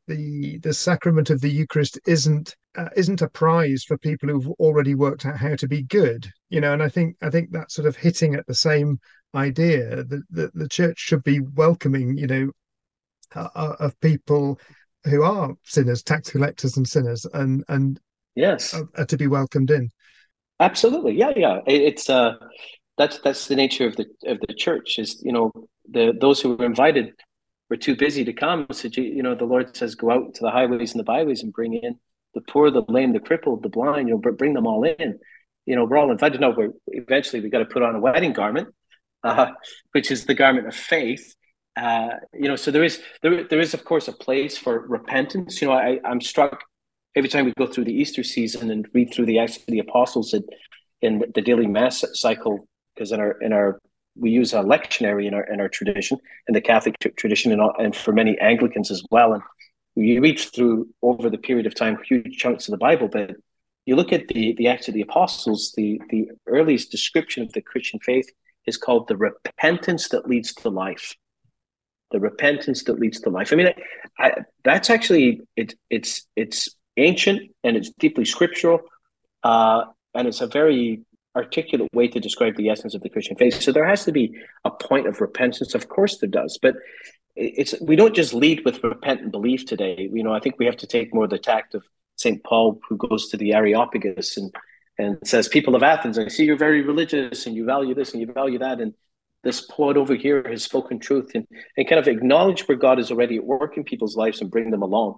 the the sacrament of the Eucharist isn't uh, isn't a prize for people who've already worked out how to be good, you know. And I think I think that's sort of hitting at the same idea that, that the church should be welcoming, you know, uh, uh of people who are sinners, tax collectors and sinners, and and yes, are, are to be welcomed in. Absolutely, yeah, yeah. It, it's uh, that's that's the nature of the of the church. Is you know the those who were invited were too busy to come. So you know the Lord says, go out to the highways and the byways and bring in the poor, the lame, the crippled, the blind. You know, bring them all in. You know, we're all invited. No, we're eventually we got to put on a wedding garment, uh, which is the garment of faith. Uh, you know, so there is there there is of course a place for repentance. You know, I I'm struck every time we go through the Easter season and read through the Acts of the Apostles in, the daily mass cycle, because in our in our we use a lectionary in our in our tradition, in the Catholic tradition, and, and for many Anglicans as well. And you read through over the period of time huge chunks of the Bible, but you look at the the Acts of the Apostles, the the earliest description of the Christian faith is called the repentance that leads to life. The repentance that leads to life. I mean, I, I, that's actually it. It's it's ancient and it's deeply scriptural, uh, and it's a very articulate way to describe the essence of the Christian faith. So there has to be a point of repentance. Of course, there does, but it's we don't just lead with repentant belief today. You know, I think we have to take more the tact of Saint Paul, who goes to the Areopagus and and says, "People of Athens, I see you're very religious and you value this and you value that, and this poet over here has spoken truth, and and kind of acknowledge where God is already at work in people's lives and bring them along."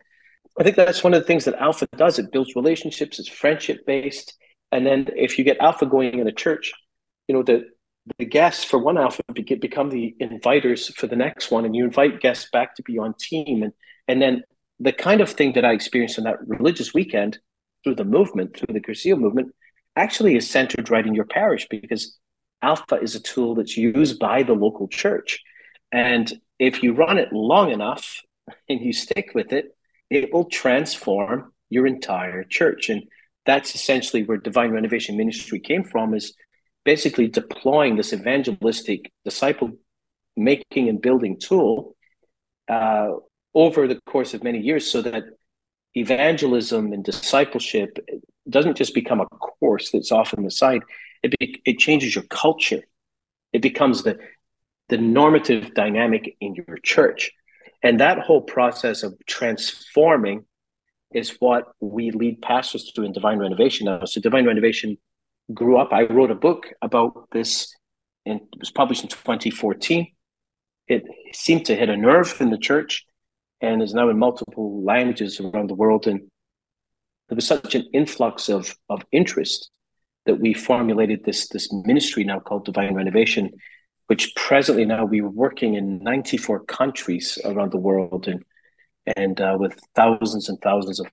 I think that's one of the things that Alpha does. It builds relationships. It's friendship based. And then if you get Alpha going in a church, you know the the guests for one Alpha become the inviters for the next one, and you invite guests back to be on team. And and then the kind of thing that I experienced in that religious weekend through the movement, through the Cursillo movement, actually is centered right in your parish because Alpha is a tool that's used by the local church. And if you run it long enough and you stick with it, it will transform your entire church. And that's essentially where divine renovation ministry came from is basically deploying this evangelistic disciple making and building tool uh, over the course of many years so that evangelism and discipleship doesn't just become a course that's off on the side. It, be, it changes your culture. It becomes the the normative dynamic in your church And that whole process of transforming is what we lead pastors through in Divine Renovation now. So Divine Renovation grew up. I wrote a book about this, and it was published in 2014. It seemed to hit a nerve in the church and is now in multiple languages around the world. And there was such an influx of, of interest that we formulated this, this ministry now called Divine Renovation, which presently now we're working in 94 countries around the world and and uh, with thousands and thousands of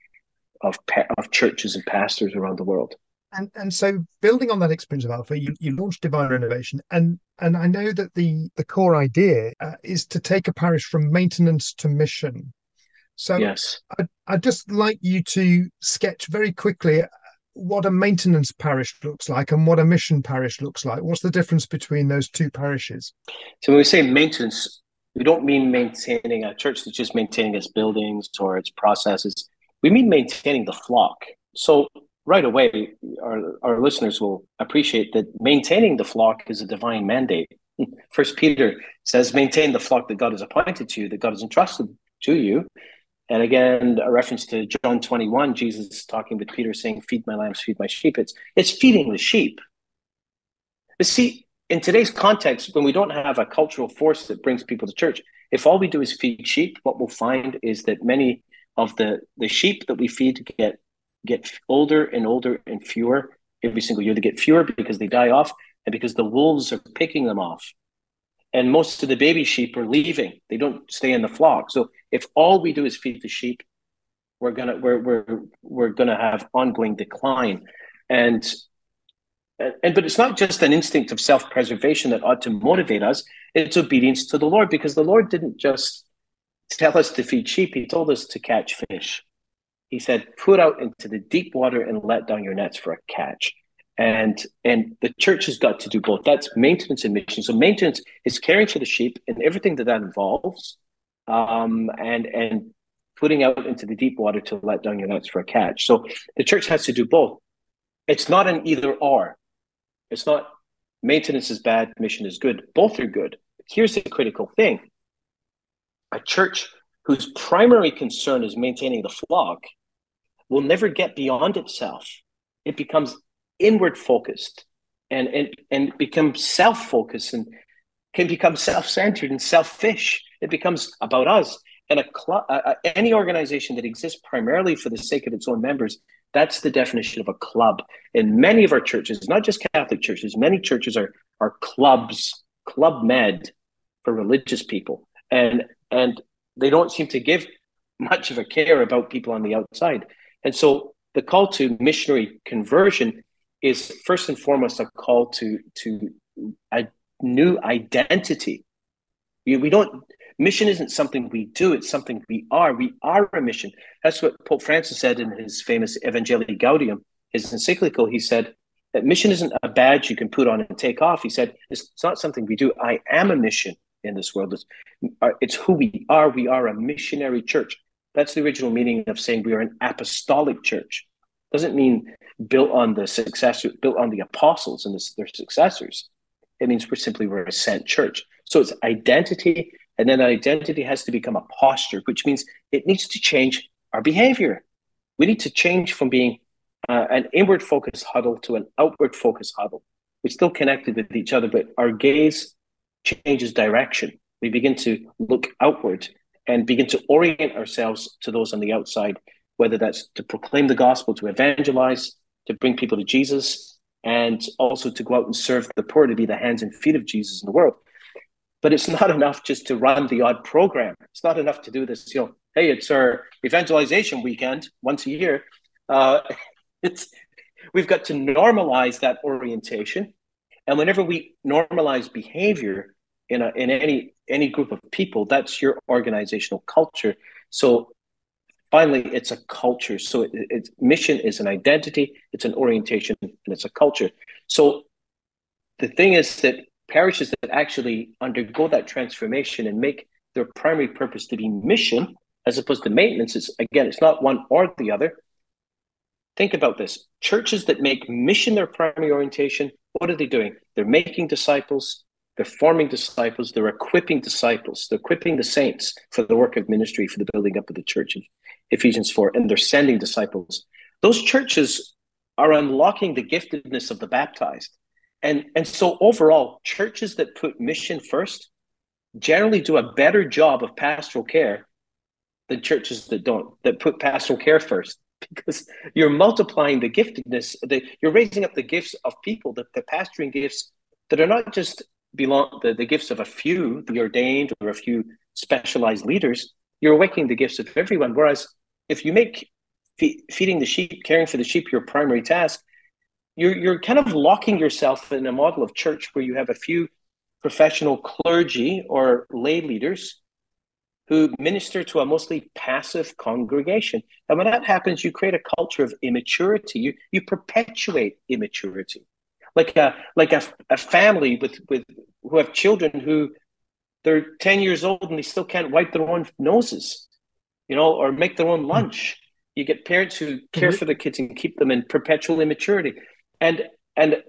of, of churches and pastors around the world. And and so building on that experience of Alpha, you, you launched Divine Renovation, and and I know that the the core idea uh, is to take a parish from maintenance to mission. So yes, I'd, I'd just like you to sketch very quickly what a maintenance parish looks like and what a mission parish looks like. What's the difference between those two parishes? So when we say maintenance, we don't mean maintaining a church that's just maintaining its buildings or its processes. We mean maintaining the flock. So right away, our, our listeners will appreciate that maintaining the flock is a divine mandate. First Peter says, maintain the flock that God has appointed to you, that God has entrusted to you. And again, a reference to John 21, Jesus talking with Peter saying, Feed my lambs, feed my sheep. It's, it's feeding the sheep. But see, in today's context, when we don't have a cultural force that brings people to church, if all we do is feed sheep, what we'll find is that many of the, the sheep that we feed get get older and older and fewer every single year. They get fewer because they die off and because the wolves are picking them off. And most of the baby sheep are leaving. They don't stay in the flock. So if all we do is feed the sheep, we're gonna we're we're we're gonna have ongoing decline. And and but it's not just an instinct of self-preservation that ought to motivate us it's obedience to the lord because the lord didn't just tell us to feed sheep he told us to catch fish he said put out into the deep water and let down your nets for a catch and and the church has got to do both that's maintenance and mission so maintenance is caring for the sheep and everything that that involves um, and and putting out into the deep water to let down your nets for a catch so the church has to do both it's not an either or it's not maintenance is bad, mission is good. Both are good. Here's the critical thing a church whose primary concern is maintaining the flock will never get beyond itself. It becomes inward focused and, and, and becomes self focused and can become self centered and selfish. It becomes about us. And a club, uh, any organization that exists primarily for the sake of its own members that's the definition of a club. In many of our churches, not just Catholic churches, many churches are are clubs, club med for religious people. And and they don't seem to give much of a care about people on the outside. And so the call to missionary conversion is first and foremost a call to to a new identity. We, don't Mission isn't something we do, it's something we are. We are a mission. That's what Pope Francis said in his famous Evangelii Gaudium, his encyclical. He said that mission isn't a badge you can put on and take off. He said it's not something we do. I am a mission in this world. It's, uh, it's who we are. We are a missionary church. That's the original meaning of saying we are an apostolic church. Doesn't mean built on the successor, built on the apostles and the, their successors. It means we're simply we're a sent church. So it's identity and then that identity has to become a posture, which means it needs to change our behavior. We need to change from being uh, an inward focused huddle to an outward focused huddle. We're still connected with each other, but our gaze changes direction. We begin to look outward and begin to orient ourselves to those on the outside, whether that's to proclaim the gospel, to evangelize, to bring people to Jesus, and also to go out and serve the poor, to be the hands and feet of Jesus in the world. But it's not enough just to run the odd program. It's not enough to do this, you know, hey, it's our evangelization weekend once a year. Uh, it's we've got to normalize that orientation. And whenever we normalize behavior in a, in any any group of people, that's your organizational culture. So finally, it's a culture. So it, it's mission is an identity, it's an orientation, and it's a culture. So the thing is that parishes that actually undergo that transformation and make their primary purpose to be mission as opposed to maintenance is again it's not one or the other think about this churches that make mission their primary orientation what are they doing they're making disciples they're forming disciples, they're equipping disciples, they're equipping the saints for the work of ministry, for the building up of the church in Ephesians 4, and they're sending disciples. Those churches are unlocking the giftedness of the baptized. And, and so overall, churches that put mission first generally do a better job of pastoral care than churches that don't, that put pastoral care first. Because you're multiplying the giftedness, the, you're raising up the gifts of people, the, the pastoring gifts that are not just belong the, the gifts of a few, the ordained or a few specialized leaders. You're awakening the gifts of everyone. Whereas if you make fe- feeding the sheep, caring for the sheep your primary task, you're you're kind of locking yourself in a model of church where you have a few professional clergy or lay leaders who minister to a mostly passive congregation. And when that happens, you create a culture of immaturity. You you perpetuate immaturity. Like a like a, a family with, with who have children who they're 10 years old and they still can't wipe their own noses, you know, or make their own lunch. You get parents who care mm-hmm. for their kids and keep them in perpetual immaturity. And and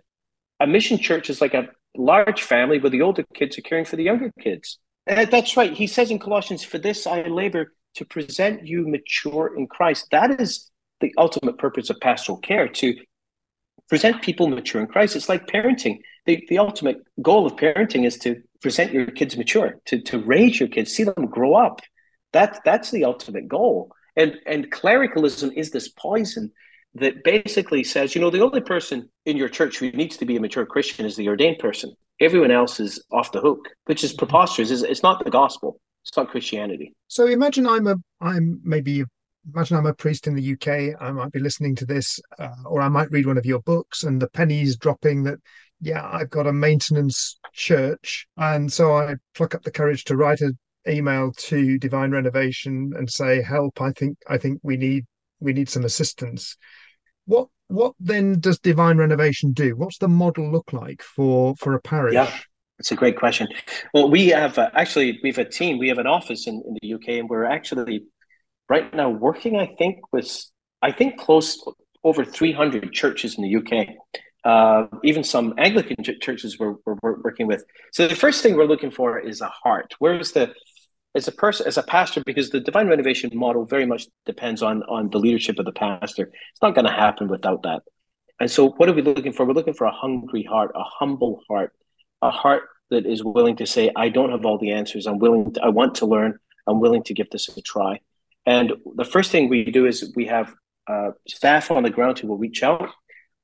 a mission church is like a large family where the older kids are caring for the younger kids. And that's right. He says in Colossians, For this I labor to present you mature in Christ. That is the ultimate purpose of pastoral care, to present people mature in Christ. It's like parenting. The, the ultimate goal of parenting is to present your kids mature, to, to raise your kids, see them grow up. That, that's the ultimate goal. And, and clericalism is this poison that basically says, you know, the only person in your church who needs to be a mature Christian is the ordained person. Everyone else is off the hook, which is preposterous. It's not the gospel. It's not Christianity. So imagine I'm a, I'm maybe, imagine I'm a priest in the UK. I might be listening to this, uh, or I might read one of your books, and the penny's dropping that, yeah, I've got a maintenance church, and so I pluck up the courage to write an email to Divine Renovation and say, help! I think I think we need we need some assistance. What what then does divine renovation do? What's the model look like for for a parish? Yeah, it's a great question. Well, we have uh, actually we have a team. We have an office in, in the UK, and we're actually right now working. I think with I think close over three hundred churches in the UK. Uh, even some Anglican ch- churches we're, we're working with. So the first thing we're looking for is a heart. Where's the as a person as a pastor because the divine renovation model very much depends on on the leadership of the pastor. It's not going to happen without that. And so what are we looking for? We're looking for a hungry heart a humble heart a heart that is willing to say i don't have all the answers. I'm willing to, i want to learn. I'm willing to give this a try. And the first thing we do is we have uh, staff on the ground who will reach out.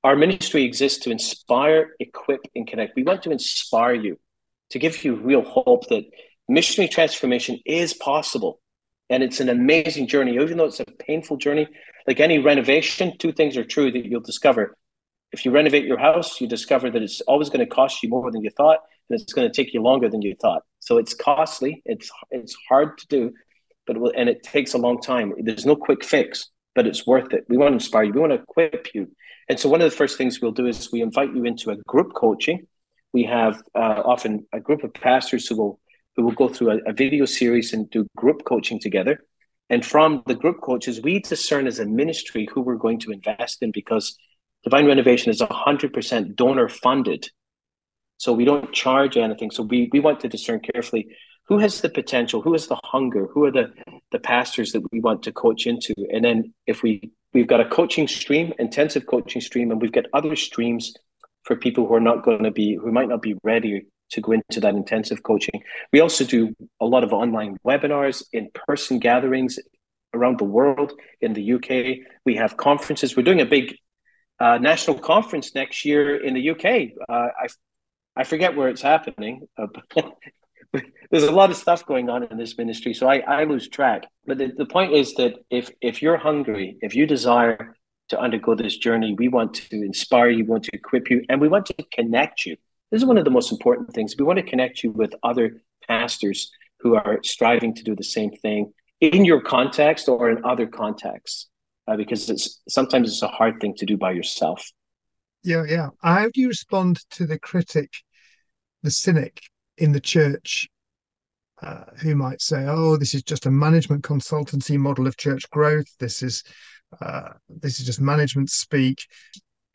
Our ministry exists to inspire equip and connect. We want to inspire you to give you real hope that missionary transformation is possible. And it's an amazing journey, even though it's a painful journey. Like any renovation, two things are true that you'll discover. If you renovate your house, you discover that it's always going to cost you more than you thought, and it's going to take you longer than you thought. So it's costly. It's it's hard to do, but it will, and it takes a long time. There's no quick fix, but it's worth it. We want to inspire you. We want to equip you. And so one of the first things we'll do is we invite you into a group coaching. We have uh, often a group of pastors who will we will go through a, a video series and do group coaching together. And from the group coaches, we discern as a ministry who we're going to invest in because Divine Renovation is 100% donor funded. So we don't charge anything. So we, we want to discern carefully who has the potential, who has the hunger, who are the, the pastors that we want to coach into. And then if we, we've got a coaching stream, intensive coaching stream, and we've got other streams for people who are not going to be, who might not be ready to go into that intensive coaching. We also do a lot of online webinars, in person gatherings around the world. In the UK, we have conferences. We're doing a big uh, national conference next year in the UK. Uh, I I forget where it's happening. Uh, there's a lot of stuff going on in this ministry, so I, I lose track. But the, the point is that if if you're hungry, if you desire to undergo this journey, we want to inspire you, want to equip you, and we want to connect you this is one of the most important things. We want to connect you with other pastors who are striving to do the same thing in your context or in other contexts, uh, because it's sometimes it's a hard thing to do by yourself. Yeah, yeah. How do you respond to the critic, the cynic in the church, uh, who might say, "Oh, this is just a management consultancy model of church growth. This is uh, this is just management speak."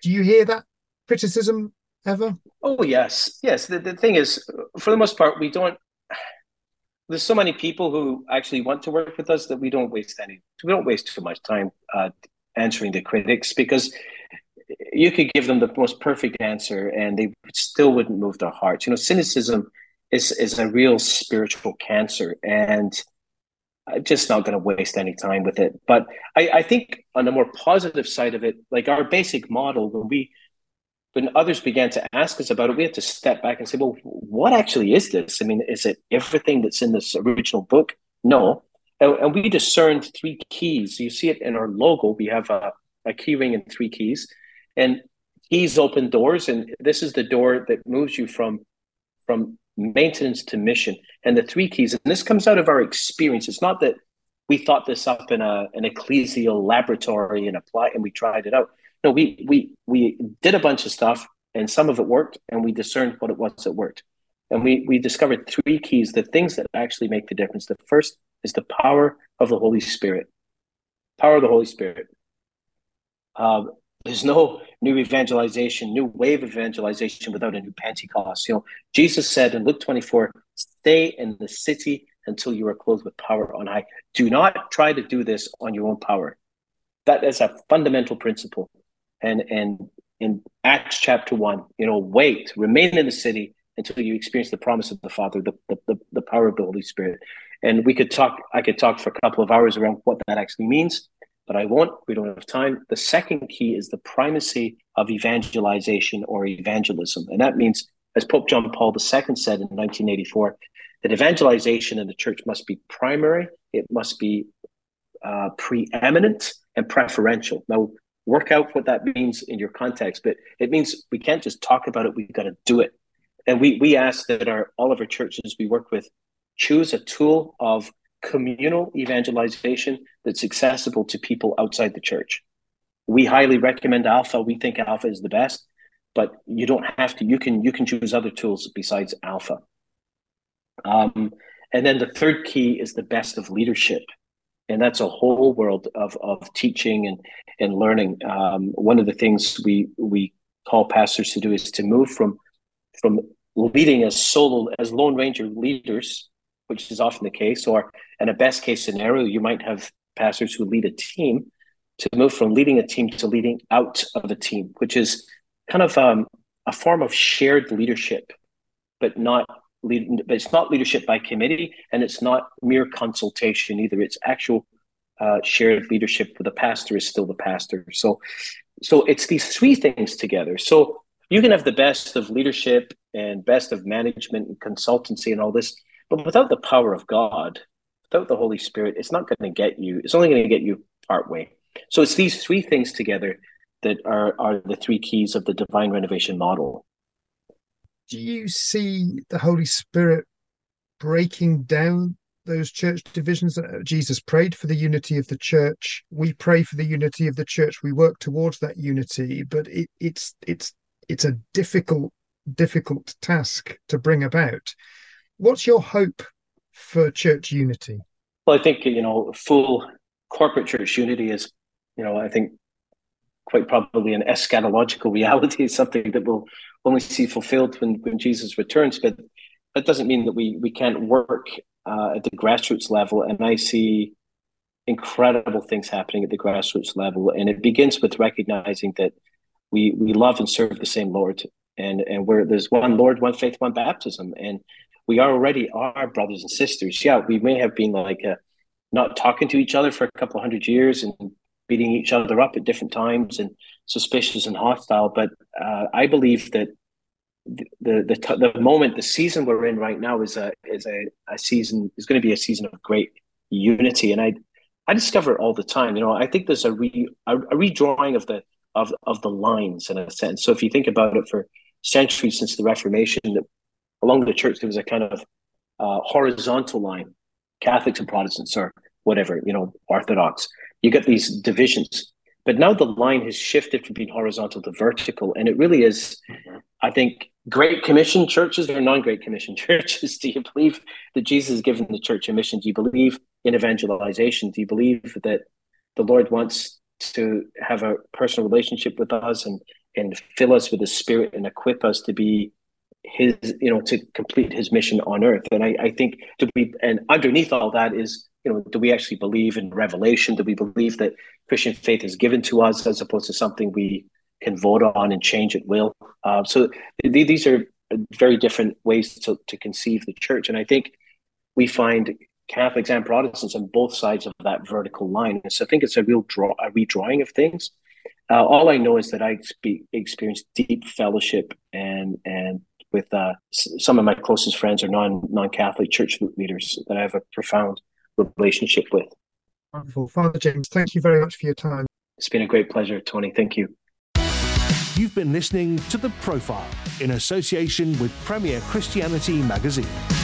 Do you hear that criticism ever? Oh yes, yes. The, the thing is, for the most part, we don't. There's so many people who actually want to work with us that we don't waste any. We don't waste too much time uh, answering the critics because you could give them the most perfect answer and they still wouldn't move their hearts. You know, cynicism is is a real spiritual cancer, and I'm just not going to waste any time with it. But I, I think on the more positive side of it, like our basic model, when we when others began to ask us about it, we had to step back and say, well, what actually is this? I mean, is it everything that's in this original book? No. And, and we discerned three keys. You see it in our logo. We have a, a key ring and three keys. And keys open doors. And this is the door that moves you from, from maintenance to mission. And the three keys, and this comes out of our experience. It's not that we thought this up in a, an ecclesial laboratory and applied and we tried it out no, we we we did a bunch of stuff, and some of it worked, and we discerned what it was that worked, and we we discovered three keys: the things that actually make the difference. The first is the power of the Holy Spirit. Power of the Holy Spirit. Um, there's no new evangelization, new wave evangelization without a new Pentecost. You know, Jesus said in Luke 24, "Stay in the city until you are clothed with power on high. Do not try to do this on your own power. That is a fundamental principle and and in Acts chapter one, you know, wait, remain in the city until you experience the promise of the Father, the, the, the, power of the Holy Spirit. And we could talk, I could talk for a couple of hours around what that actually means, but I won't. We don't have time. The second key is the primacy of evangelization or evangelism. And that means, as Pope John Paul II said in 1984, that evangelization in the church must be primary, it must be uh, preeminent and preferential. Now, work out what that means in your context. But it means we can't just talk about it; we've got to do it. And we we ask that our all of our churches we work with choose a tool of communal evangelization that's accessible to people outside the church. We highly recommend Alpha. We think Alpha is the best, but you don't have to. You can you can choose other tools besides Alpha. Um, and then the third key is the best of leadership and that's a whole world of, of teaching and, and learning. Um, one of the things we we call pastors to do is to move from from leading as solo as lone ranger leaders, which is often the case, or in a best case scenario, you might have pastors who lead a team to move from leading a team to leading out of a team, which is kind of um, a form of shared leadership, but not lead, but it's not leadership by committee, and it's not mere consultation either. It's actual uh, shared leadership. Where the pastor is still the pastor. So, so it's these three things together. So you can have the best of leadership and best of management and consultancy and all this, but without the power of God, without the Holy Spirit, it's not going to get you. It's only going to get you part way. So it's these three things together that are are the three keys of the divine renovation model do you see the Holy Spirit breaking down those church divisions Jesus prayed for the unity of the church. We pray for the unity of the church. We work towards that unity, but it, it's it's it's a difficult difficult task to bring about. What's your hope for church unity? Well, I think you know full corporate church unity is, you know, I think quite probably an eschatological reality, something that we'll only see fulfilled when, when Jesus returns. But that doesn't mean that we we can't work uh, at the grassroots level. And I see incredible things happening at the grassroots level, and it begins with recognizing that we we love and serve the same Lord, and and where there's one Lord, one faith, one baptism, and we are already our brothers and sisters. Yeah, we may have been like a, not talking to each other for a couple hundred years and beating each other up at different times and suspicious and hostile. But uh, I believe that the the the moment the season we're in right now is a is a, a season is going to be a season of great unity, and I I discover it all the time. You know, I think there's a re a, a redrawing of the of of the lines in a sense. So if you think about it, for centuries since the Reformation, that along the church there was a kind of uh, horizontal line, Catholics and Protestants, or whatever, you know, Orthodox you get these divisions. But now the line has shifted from being horizontal to vertical. And it really is, I think, Great Commission churches or non Great Commission churches. Do you believe that Jesus has given the church a mission? Do you believe in evangelization? Do you believe that the Lord wants to have a personal relationship with us and, and fill us with the Spirit and equip us to be his you know to complete his mission on earth and i, I think to be and underneath all that is you know do we actually believe in revelation? Do we believe that christian faith is given to us as opposed to something we can vote on and change at will? Uh, so th- these are very different ways to, to conceive the church. And i think we find catholics and protestants on both sides of that vertical line. So i think it's a real draw a redrawing of things. Uh, all I know is that I experienced deep fellowship and and with uh, some of my closest friends are non non Catholic church leaders that I have a profound relationship with. Wonderful, Father James. Thank you very much for your time. It's been a great pleasure, Tony. Thank you. You've been listening to The Profile in association with Premier Christianity Magazine.